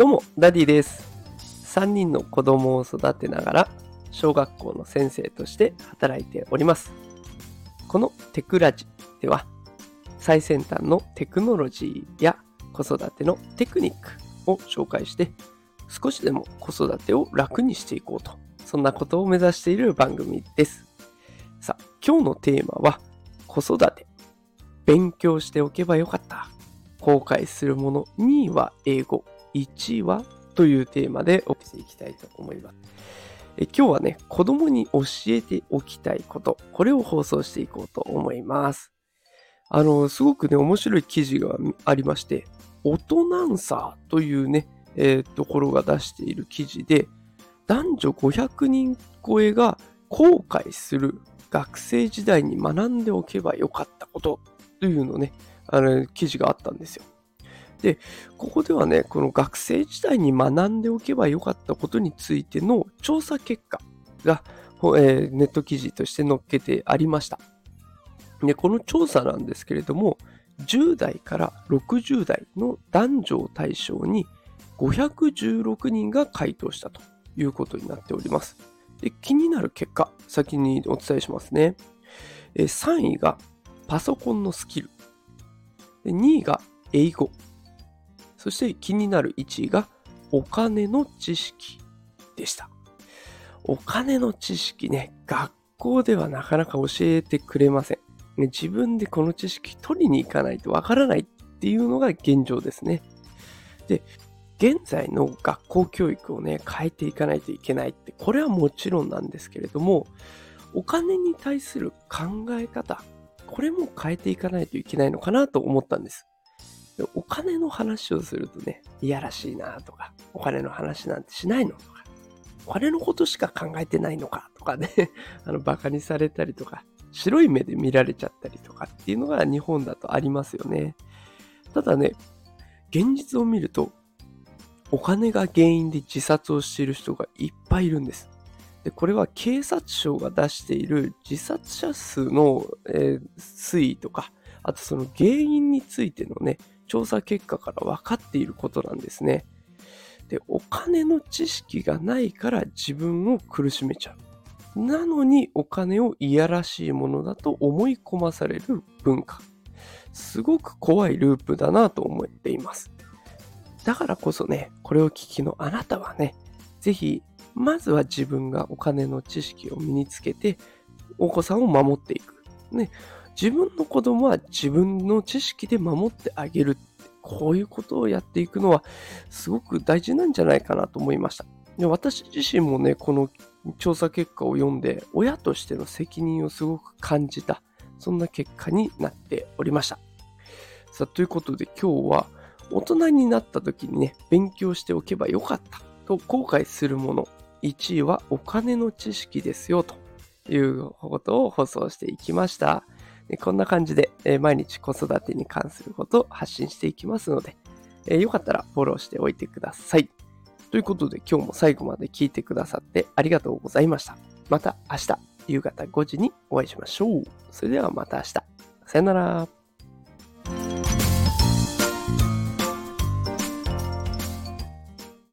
どうも、ダディです。3人の子供を育てながら、小学校の先生として働いております。このテクラジでは、最先端のテクノロジーや子育てのテクニックを紹介して、少しでも子育てを楽にしていこうと、そんなことを目指している番組です。さあ、今日のテーマは、子育て。勉強しておけばよかった。後悔するもの2位は英語、1位はというテーマでお送りしていきたいと思います。え今日はね、子供に教えておきたいこと、これを放送していこうと思います。あの、すごくね、面白い記事がありまして、大人ンサーというね、えーところが出している記事で、男女500人超えが後悔する学生時代に学んでおけばよかったことというのね、あの記事があったんですよ。で、ここではね、この学生時代に学んでおけばよかったことについての調査結果が、えーネット記事として載っけてありました。で、この調査なんですけれども、10代から60代の男女を対象に516人が回答したということになっております。で気になる結果、先にお伝えしますね。3位がパソコンのスキル。2位が英語。そして気になる1位がお金の知識でした。お金の知識ね、学校ではなかなか教えてくれません。ね自分でこの知識取りに行かないとわからないっていうのが現状ですね。で、現在の学校教育をね、変えていかないといけないって、これはもちろんなんですけれども、お金に対する考え方、これも変えていかないといけないのかなと思ったんです。お金の話をするとね、いやらしいなとか、お金の話なんてしないのとか、お金のことしか考えてないのかとかね、あの、バカにされたりとか、白い目で見られちゃったりとかっていうのが日本だとありますよね。ただね、現実を見ると、お金が原因で自殺をしている人がいっぱいいるんです。で、これは警察庁が出している自殺者数の、えー推移とか、あとその原因についてのね、調査結果から分かっていることなんですね。で、お金の知識がないから自分を苦しめちゃう。なのにお金をいやらしいものだと思い込まされる文化。すごく怖いループだなと思っています。だからこそね、これを聞きのあなたはね、ぜひ、まずは自分がお金の知識を身につけて、お子さんを守っていく。ね、自分の子供は自分の知識で守ってあげる。こういうことをやっていくのは、すごく大事なんじゃないかなと思いました。私自身もね、この調査結果を読んで、親としての責任をすごく感じた、そんな結果になっておりました。さあ、ということで今日は、大人になった時にね、勉強しておけばよかったと後悔するもの。1位はお金の知識ですよということを放送していきました。こんな感じで、え毎日子育てに関することを発信していきますので、えーよかったらフォローしておいてください。ということで今日も最後まで聞いてくださってありがとうございました。また明日夕方5時にお会いしましょう。それではまた明日。さよなら。